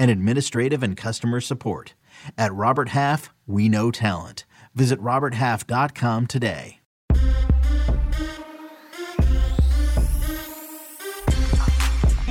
and administrative and customer support. At Robert Half, we know talent. Visit RobertHalf.com today.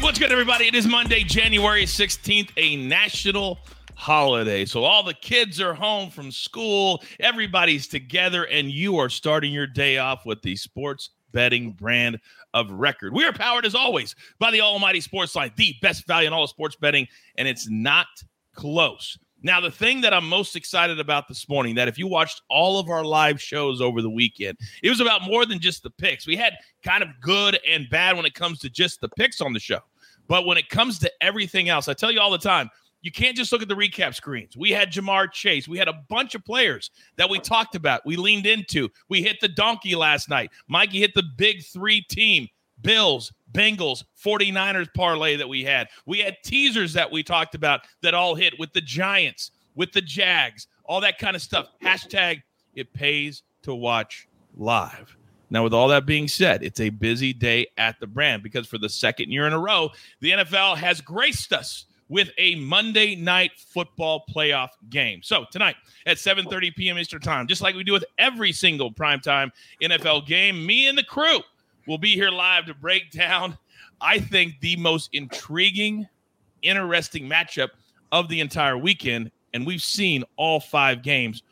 What's good, everybody? It is Monday, January 16th, a national holiday. So, all the kids are home from school, everybody's together, and you are starting your day off with the sports betting brand of record. We are powered, as always, by the Almighty SportsLine, the best value in all of sports betting, and it's not close. Now, the thing that I'm most excited about this morning, that if you watched all of our live shows over the weekend, it was about more than just the picks. We had kind of good and bad when it comes to just the picks on the show. But when it comes to everything else, I tell you all the time, you can't just look at the recap screens. We had Ja'Marr Chase. We had a bunch of players that we talked about. We leaned into. We hit the donkey last night. Mikey hit the big three team Bills, Bengals, 49ers parlay that we had. We had teasers that we talked about that all hit with the Giants, with the Jags, all that kind of stuff. Hashtag it pays to watch live. Now, with all that being said, it's a busy day at the brand because for the second year in a row, the NFL has graced us with a Monday night football playoff game. So tonight at 7:30 p.m. Eastern Time, just like we do with every single primetime NFL game, me and the crew will be here live to break down, I think, the most intriguing, interesting matchup of the entire weekend. And we've seen all five games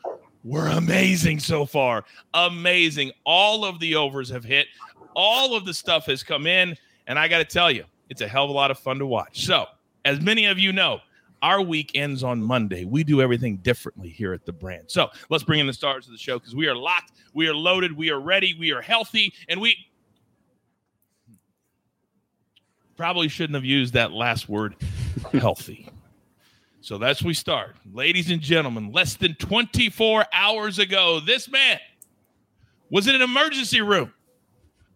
were amazing so far. Amazing. All of the overs have hit, all of the stuff has come in. And I got to tell you, it's a hell of a lot of fun to watch. So, as many of you know, our week ends on Monday. We do everything differently here at the brand. So let's bring in the stars of the show because we are locked, we are loaded, we are ready, we are healthy, and we probably shouldn't have used that last word, healthy. So that's we start. Ladies and gentlemen, less than 24 hours ago, this man was in an emergency room.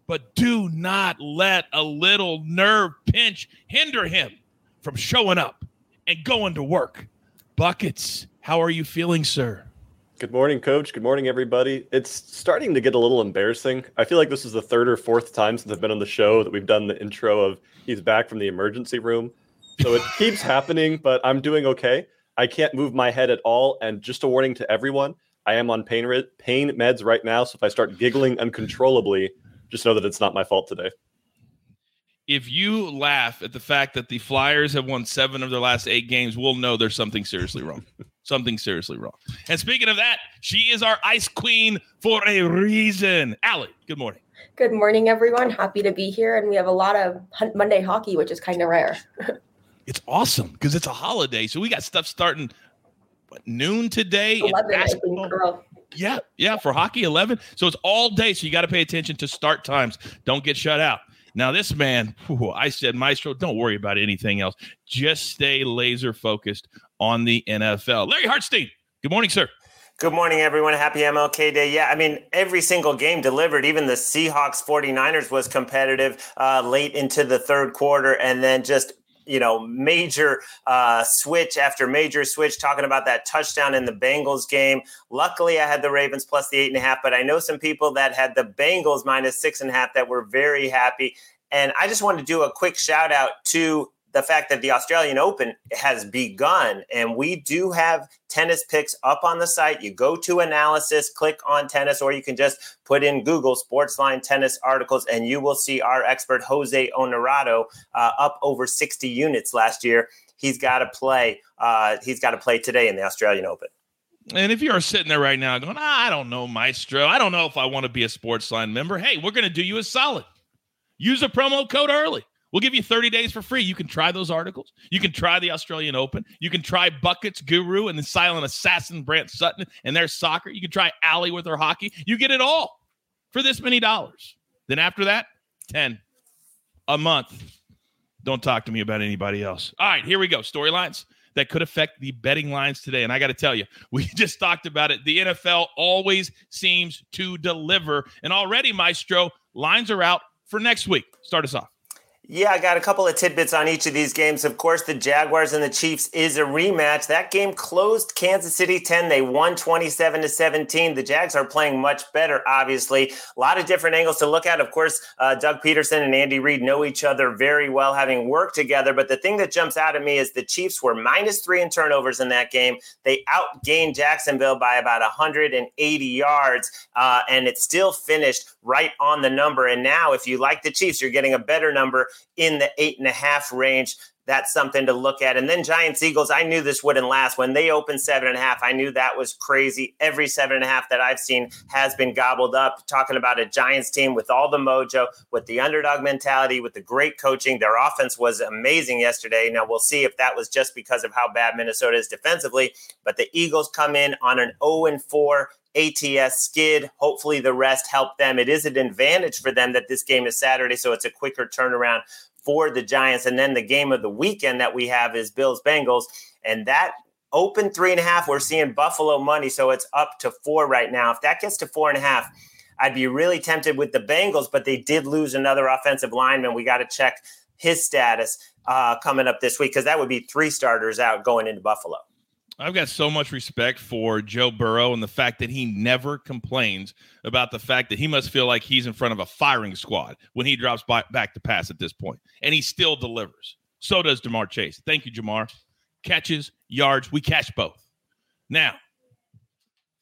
But do not let a little nerve pinch hinder him from showing up and going to work. Buckets, how are you feeling, sir? Good morning, coach. Good morning, everybody. It's starting to get a little embarrassing. I feel like this is the third or fourth time since I've been on the show that we've done the intro of he's back from the emergency room. So it keeps happening, but I'm doing okay. I can't move my head at all. And just a warning to everyone I am on pain, pain meds right now. So if I start giggling uncontrollably, just know that it's not my fault today. If you laugh at the fact that the Flyers have won seven of their last eight games, we'll know there's something seriously wrong. something seriously wrong. And speaking of that, she is our ice queen for a reason. Allie, good morning. Good morning, everyone. Happy to be here. And we have a lot of Monday hockey, which is kind of rare. it's awesome because it's a holiday. So we got stuff starting what, noon today. 11, I think, girl. Yeah, yeah, for hockey, 11. So it's all day. So you got to pay attention to start times. Don't get shut out. Now, this man, whew, I said, Maestro, don't worry about anything else. Just stay laser focused on the NFL. Larry Hartstein, good morning, sir. Good morning, everyone. Happy MLK Day. Yeah, I mean, every single game delivered. Even the Seahawks 49ers was competitive uh, late into the third quarter. And then just you know, major uh, switch after major switch, talking about that touchdown in the Bengals game. Luckily, I had the Ravens plus the eight and a half, but I know some people that had the Bengals minus six and a half that were very happy. And I just wanted to do a quick shout out to the fact that the Australian Open has begun, and we do have tennis picks up on the site. You go to analysis, click on tennis, or you can just put in Google Sportsline tennis articles, and you will see our expert Jose Honorado uh, up over 60 units last year. He's got to play. Uh, he's got to play today in the Australian Open. And if you're sitting there right now going, ah, I don't know, Maestro, I don't know if I want to be a Sportsline member. Hey, we're going to do you a solid. Use a promo code early. We'll give you 30 days for free. You can try those articles. You can try the Australian Open. You can try Buckets Guru and the silent assassin Brant Sutton and their soccer. You can try Allie with her hockey. You get it all for this many dollars. Then after that, 10 a month. Don't talk to me about anybody else. All right, here we go. Storylines that could affect the betting lines today. And I got to tell you, we just talked about it. The NFL always seems to deliver. And already, Maestro, lines are out for next week. Start us off. Yeah, I got a couple of tidbits on each of these games. Of course, the Jaguars and the Chiefs is a rematch. That game closed Kansas City 10. They won 27 to 17. The Jags are playing much better, obviously. A lot of different angles to look at. Of course, uh, Doug Pederson and Andy Reid know each other very well, having worked together. But the thing that jumps out at me is the Chiefs were minus three in turnovers in that game. They outgained Jacksonville by about 180 yards, uh, and it still finished right on the number. And now, if you like the Chiefs, you're getting a better number in the eight and a half range. That's something to look at. And then Giants Eagles, I knew this wouldn't last. When they opened seven and a half, I knew that was crazy. Every seven and a half that I've seen has been gobbled up. Talking about a Giants team with all the mojo, with the underdog mentality, with the great coaching. Their offense was amazing yesterday. Now we'll see if that was just because of how bad Minnesota is defensively. But the Eagles come in on an 0 and 4 ATS skid. Hopefully, the rest help them. It is an advantage for them that this game is Saturday, so it's a quicker turnaround for the Giants. And then the game of the weekend that we have is Bills Bengals. And that open three and a half, we're seeing Buffalo money. So it's up to four right now. If that gets to four and a half, I'd be really tempted with the Bengals, but they did lose another offensive lineman. We got to check his status uh, coming up this week because that would be three starters out going into Buffalo. I've got so much respect for Joe Burrow and the fact that he never complains about the fact that he must feel like he's in front of a firing squad when he drops by, back to pass at this point, and he still delivers. So does Ja'Marr Chase. Thank you, Ja'Marr. Catches, yards, we catch both. Now,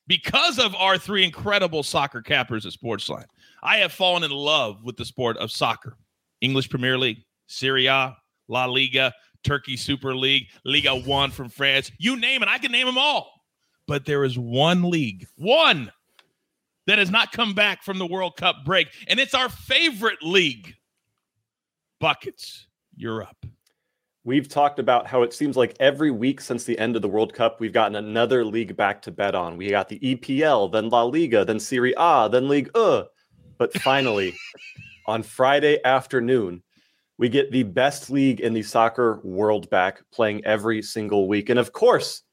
because of our three incredible soccer cappers at Sportsline, I have fallen in love with the sport of soccer. English Premier League, Serie A, La Liga, Turkey Super League, Liga One from France. You name it, I can name them all. But there is one league, one that has not come back from the World Cup break, and it's our favorite league. Buckets, you're up. We've talked about how it seems like every week since the end of the World Cup, we've gotten another league back to bet on. We got the EPL, then La Liga, then Serie A, then League Uh. But finally, on Friday afternoon, we get the best league in the soccer world back playing every single week. And of course,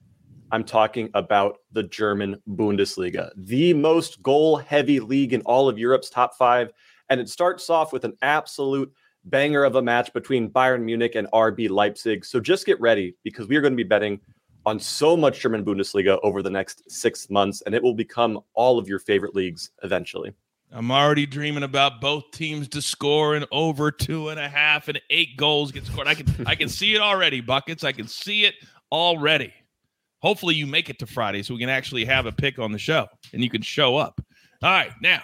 I'm talking about the German Bundesliga, the most goal heavy league in all of Europe's top five. And it starts off with an absolute banger of a match between Bayern Munich and RB Leipzig. So just get ready because we are going to be betting on so much German Bundesliga over the next six months, and it will become all of your favorite leagues eventually. I'm already dreaming about both teams to score and over two and a half and eight goals get scored. I can I can see it already, buckets. I can see it already. Hopefully you make it to Friday so we can actually have a pick on the show and you can show up. All right, now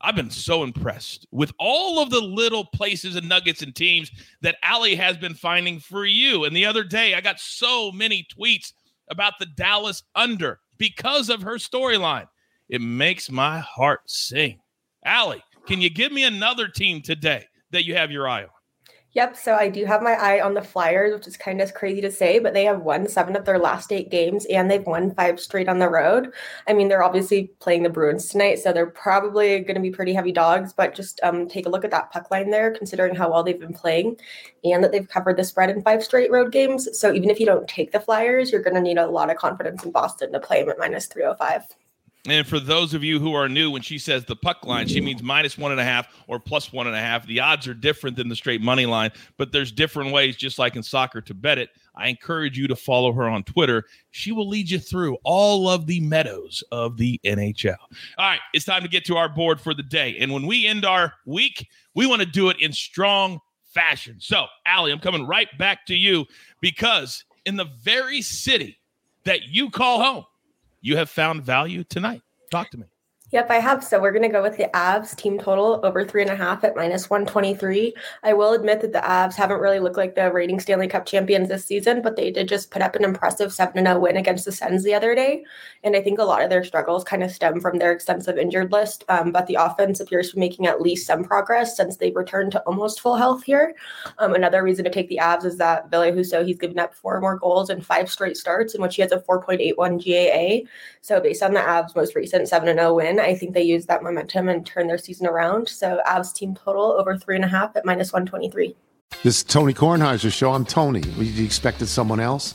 I've been so impressed with all of the little places and nuggets and teams that Allie has been finding for you. And the other day, I got so many tweets about the Dallas under because of her storyline. It makes my heart sing. Allie, can you give me another team today that you have your eye on? Yep. So I do have my eye on the Flyers, which is kind of crazy to say, but they have won seven of their last eight games and they've won five straight on the road. I mean, they're obviously playing the Bruins tonight, so they're probably going to be pretty heavy dogs, but just um, take a look at that puck line there, considering how well they've been playing and that they've covered the spread in five straight road games. So even if you don't take the Flyers, you're going to need a lot of confidence in Boston to play them at minus 305. And for those of you who are new, when she says the puck line, she means minus one and a half or plus one and a half. The odds are different than the straight money line, but there's different ways, just like in soccer, to bet it. I encourage you to follow her on Twitter. She will lead you through all of the meadows of the NHL. All right, it's time to get to our board for the day. And when we end our week, we want to do it in strong fashion. So, Allie, I'm coming right back to you because in the very city that you call home, you have found value tonight. Talk to me. Yep, I have. So we're going to go with the Avs team total over three and a half at minus 123. I will admit that the Avs haven't really looked like the reigning Stanley Cup champions this season, but they did just put up an impressive 7 0 win against the Sens the other day. And I think a lot of their struggles kind of stem from their extensive injured list. Um, but the offense appears to be making at least some progress since they've returned to almost full health here. Um, another reason to take the Avs is that Ville Husso, he's given up four more goals in five straight starts, in which he has a 4.81 GAA. So based on the Avs' most recent 7 0 win, I think they use that momentum and turn their season around. So Avs team total over three and a half at minus 123. This is Tony Kornheiser's show. I'm Tony. You expected someone else?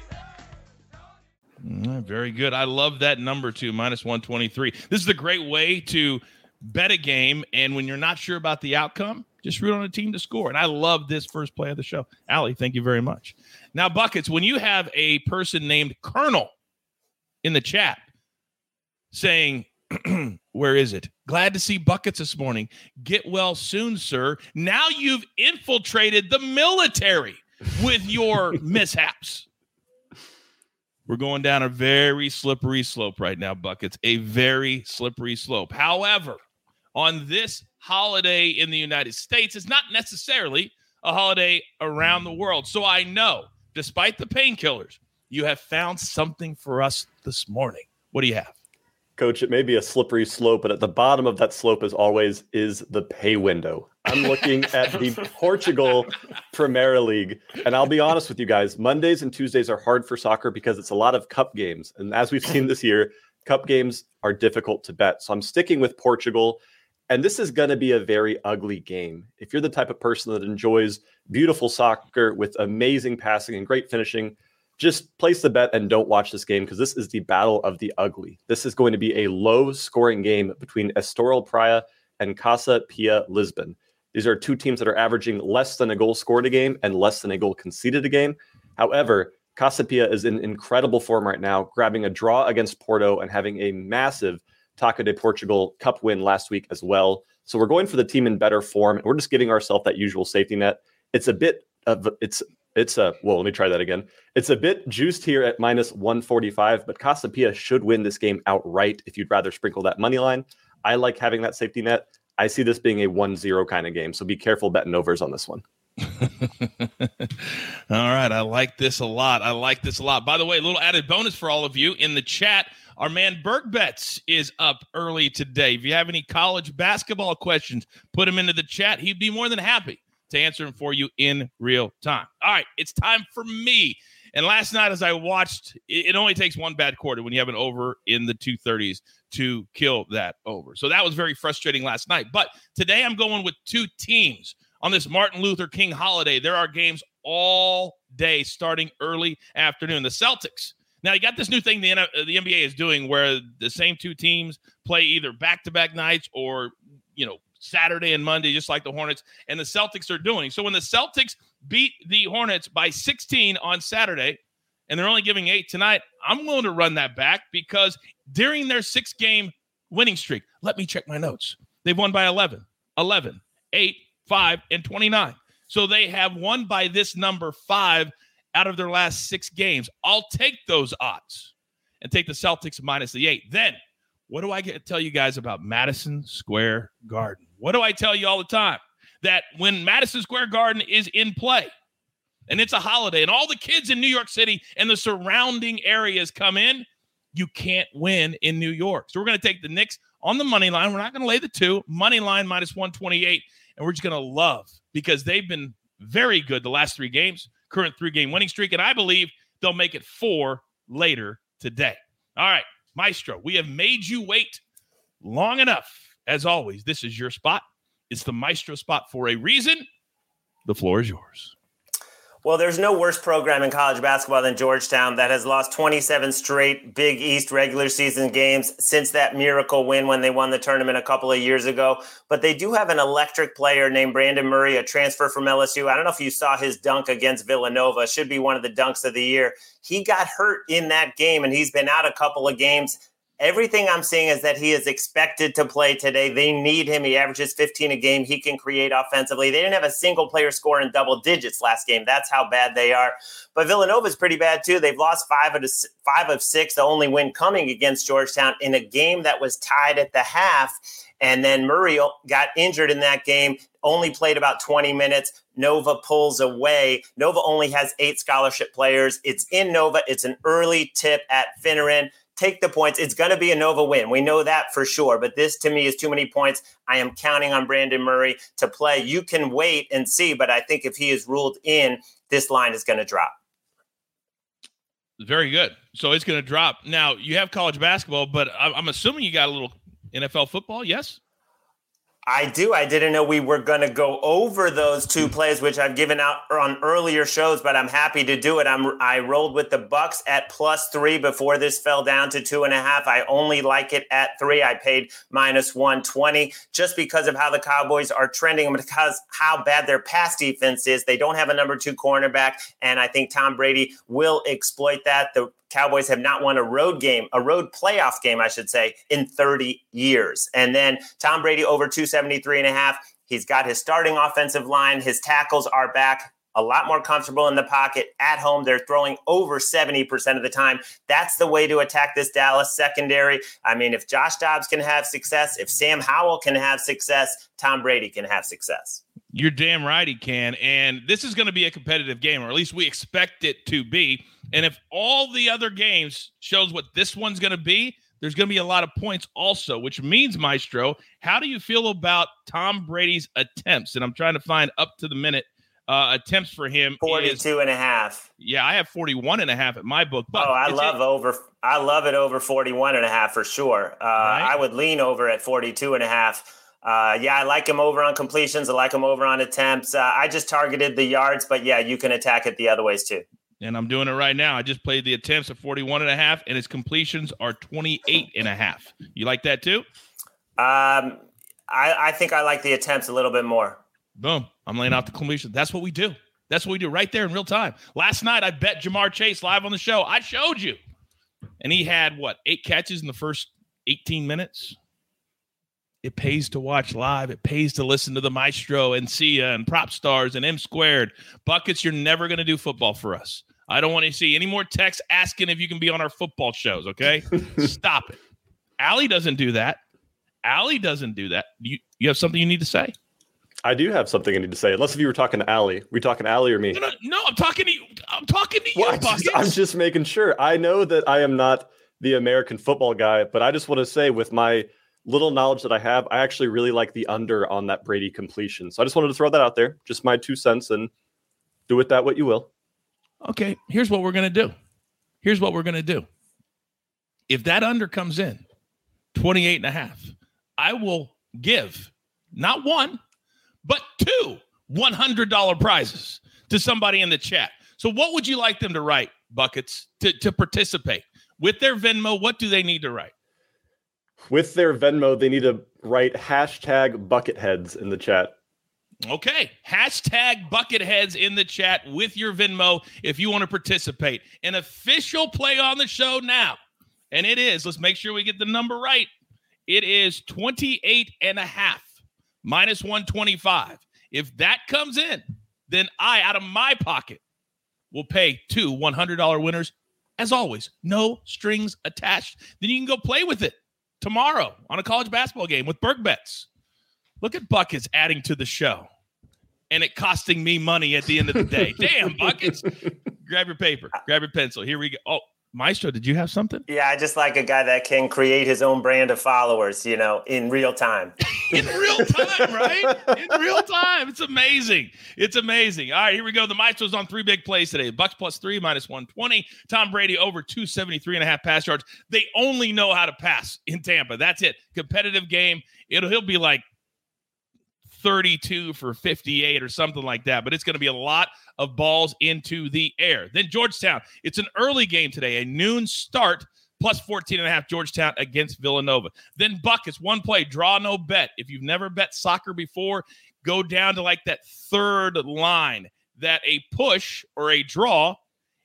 Very good. I love that number too, minus 123. This is a great way to bet a game. And when you're not sure about the outcome, just root on a team to score. And I love this first play of the show. Allie, thank you very much. Now, Buckets, when you have a person named Colonel in the chat saying, Where is it? Glad to see Buckets this morning. Get well soon, sir. Now you've infiltrated the military with your mishaps. We're going down a very slippery slope right now, Buckets. A very slippery slope. However, on this holiday in the United States, it's not necessarily a holiday around the world. So I know, despite the painkillers, you have found something for us this morning. What do you have? Coach, it may be a slippery slope, but at the bottom of that slope, as always, is the pay window. I'm looking at the Portugal Premier League. And I'll be honest with you guys Mondays and Tuesdays are hard for soccer because it's a lot of cup games. And as we've seen this year, cup games are difficult to bet. So I'm sticking with Portugal. And this is going to be a very ugly game. If you're the type of person that enjoys beautiful soccer with amazing passing and great finishing, just place the bet and don't watch this game because this is the battle of the ugly. This is going to be a low scoring game between Estoril Praia and Casa Pia Lisbon. These are two teams that are averaging less than a goal scored a game and less than a goal conceded a game. However, Casa Pia is in incredible form right now, grabbing a draw against Porto and having a massive Taça de Portugal Cup win last week as well. So we're going for the team in better form. And we're just giving ourselves that usual safety net. It's a bit of it's it's a well, let me try that again. It's a bit juiced here at minus 145, but Casa Pia should win this game outright if you'd rather sprinkle that money line. I like having that safety net. I see this being a 1-0 kind of game. So be careful betting overs on this one. all right. I like this a lot. I like this a lot. By the way, a little added bonus for all of you in the chat. Our man Burke Betts is up early today. If you have any college basketball questions, put them into the chat. He'd be more than happy to answer them for you in real time. All right, it's time for me. And last night, as I watched, it only takes one bad quarter when you have an over in the 230s to kill that over. So that was very frustrating last night. But today, I'm going with two teams on this Martin Luther King holiday. There are games all day starting early afternoon. The Celtics. Now, you got this new thing the, uh, the NBA is doing where the same two teams play either back to back nights or, you know, Saturday and Monday, just like the Hornets and the Celtics are doing. So when the Celtics beat the Hornets by 16 on Saturday, and they're only giving eight tonight, I'm willing to run that back because during their six game winning streak, let me check my notes. They've won by 11, 11, 8, 5, and 29. So they have won by this number five out of their last six games. I'll take those odds and take the Celtics minus the eight. Then, what do I get to tell you guys about Madison Square Garden? What do I tell you all the time? That when Madison Square Garden is in play and it's a holiday and all the kids in New York City and the surrounding areas come in, you can't win in New York. So we're going to take the Knicks on the money line. We're not going to lay the two, money line minus 128. And we're just going to love because they've been very good the last three games, current three game winning streak. And I believe they'll make it four later today. All right, Maestro, we have made you wait long enough. As always, this is your spot. It's the Maestro spot for a reason. The floor is yours. Well, there's no worse program in college basketball than Georgetown that has lost 27 straight Big East regular season games since that miracle win when they won the tournament a couple of years ago. But they do have an electric player named Brandon Murray, a transfer from LSU. I don't know if you saw his dunk against Villanova, should be one of the dunks of the year. He got hurt in that game and he's been out a couple of games Everything I'm seeing is that he is expected to play today. They need him. He averages 15 a game. He can create offensively. They didn't have a single player score in double digits last game. That's how bad they are. But Villanova is pretty bad too. They've lost five of five of six. The only win coming against Georgetown in a game that was tied at the half. And then Murray got injured in that game, only played about 20 minutes. Nova pulls away. Nova only has eight scholarship players. It's in Nova. It's an early tip at Finneran take the points. It's going to be a Nova win. We know that for sure. But this to me is too many points. I am counting on Brandon Murray to play. You can wait and see, but I think if he is ruled in, this line is going to drop. Very good. So it's going to drop. Now, you have college basketball, but I'm assuming you got a little NFL football, yes? I do. I didn't know we were going to go over those two hmm. plays, which I've given out on earlier shows, but I'm happy to do it. I'm I rolled with the Bucs at plus three before this fell down to two and a half. I only like it at three. I paid minus one twenty just because of how the Cowboys are trending, because how bad their pass defense is. They don't have a number two cornerback, and I think Tom Brady will exploit that. The Cowboys have not won a road game, a road playoff game, I should say, in 30 years. And then Tom Brady over 273 and a half. He's got his starting offensive line. His tackles are back a lot more comfortable in the pocket at home. They're throwing over 70% of the time. That's the way to attack this Dallas secondary. I mean, if Josh Dobbs can have success, if Sam Howell can have success, Tom Brady can have success. You're damn right he can. And this is going to be a competitive game, or at least we expect it to be. And if all the other games shows what this one's going to be, there's going to be a lot of points also, which means, Maestro, how do you feel about Tom Brady's attempts? And I'm trying to find up to the minute uh, attempts for him 42 is, and a half. Yeah, I have 41 and a half at my book. But oh, I love it. over I love it over 41 and a half for sure. Uh, right. I would lean over at 42 and a half. Uh, yeah, I like him over on completions. I like him over on attempts. Uh, I just targeted the yards, but yeah, you can attack it the other ways too and I'm doing it right now. I just played the attempts at 41 and a half, and his completions are 28 and a half. You like that too? Um, I, I think I like the attempts a little bit more. Boom. I'm laying out the completion. That's what we do. That's what we do right there in real time. Last night, I bet Ja'Marr Chase live on the show. I showed you. And he had what, eight catches in the first 18 minutes? It pays to watch live. It pays to listen to the maestro and Sia and prop stars and M squared. Buckets, you're never going to do football for us. I don't want to see any more texts asking if you can be on our football shows. Okay, stop it. Allie doesn't do that. Allie doesn't do that. You you have something you need to say? I do have something I need to say. Unless if you were talking to Allie, we talking to Allie or me? No, no, no, I'm talking to you. I'm talking to you. Well, just, I'm just making sure. I know that I am not the American football guy, but I just want to say with my little knowledge that I have, I actually really like the under on that Brady completion. So I just wanted to throw that out there. Just my two cents and do with that what you will. Okay, here's what we're going to do. Here's what we're going to do. If that under comes in 28 and a half, I will give not one, but two $100 prizes to somebody in the chat. So, what would you like them to write, Buckets, to, to participate? With their Venmo, what do they need to write? With their Venmo, they need to write hashtag bucketheads in the chat. Okay. Hashtag bucketheads in the chat with your Venmo if you want to participate. An official play on the show now. And it is, let's make sure we get the number right. It is 28 and a half minus 125. If that comes in, then I, out of my pocket, will pay two $100 winners. As always, no strings attached. Then you can go play with it tomorrow on a college basketball game with Berg Bets. Look at buckets adding to the show and it costing me money at the end of the day. Damn, buckets. grab your paper, grab your pencil. Here we go. Oh, Maestro, did you have something? Yeah, I just like a guy that can create his own brand of followers, you know, in real time. in real time, right? In real time. It's amazing. It's amazing. All right, here we go. The Maestro's on three big plays today. Bucs plus three, minus 120. Tom Brady over 273 and a half pass yards. They only know how to pass in Tampa. That's it. Competitive game. It'll he'll be like 32 for 58 or something like that. But it's going to be a lot of balls into the air. Then Georgetown. It's an early game today, a noon start, plus 14 and a half Georgetown against Villanova. Then Buckets, one play, draw no bet. If you've never bet soccer before, go down to like that third line that a push or a draw,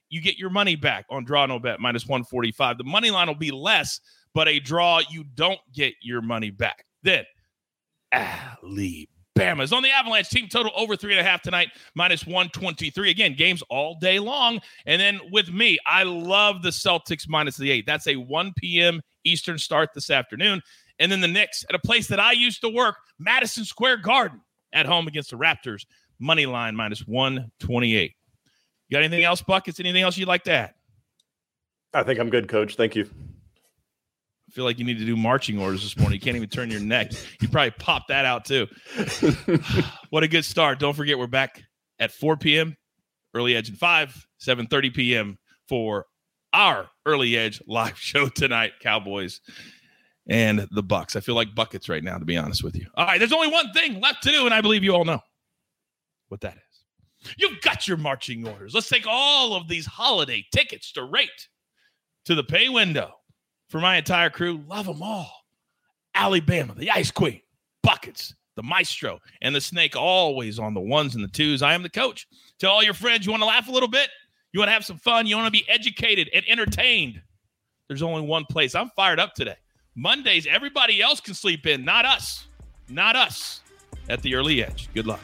you get your money back on draw no bet minus 145. The money line will be less, but a draw, you don't get your money back. Then Alabama is on the Avalanche team total over three and a half tonight, minus 123. Again, games all day long. And then with me, I love the Celtics minus the eight. That's a 1 p.m. Eastern start this afternoon. And then the Knicks at a place that I used to work, Madison Square Garden, at home against the Raptors, money line minus 128. You got anything else, Buckets? Anything else you'd like to add? I think I'm good, coach. Thank you. I feel like you need to do marching orders this morning. You can't even turn your neck. You probably pop that out too. what a good start. Don't forget we're back at 4 p.m. Early Edge and 5, 7:30 p.m. for our Early Edge live show tonight, Cowboys and the Bucs. I feel like buckets right now, to be honest with you. All right, there's only one thing left to do, and I believe you all know what that is. You've got your marching orders. Let's take all of these holiday tickets straight to the pay window for my entire crew. Love them all. Alabama, the Ice Queen, Buckets, the Maestro, and the Snake, always on the ones and the twos. I am the coach. Tell all your friends you want to laugh a little bit, you want to have some fun, you want to be educated and entertained. There's only one place. I'm fired up today. Mondays, everybody else can sleep in, not us. Not us at the early edge. Good luck.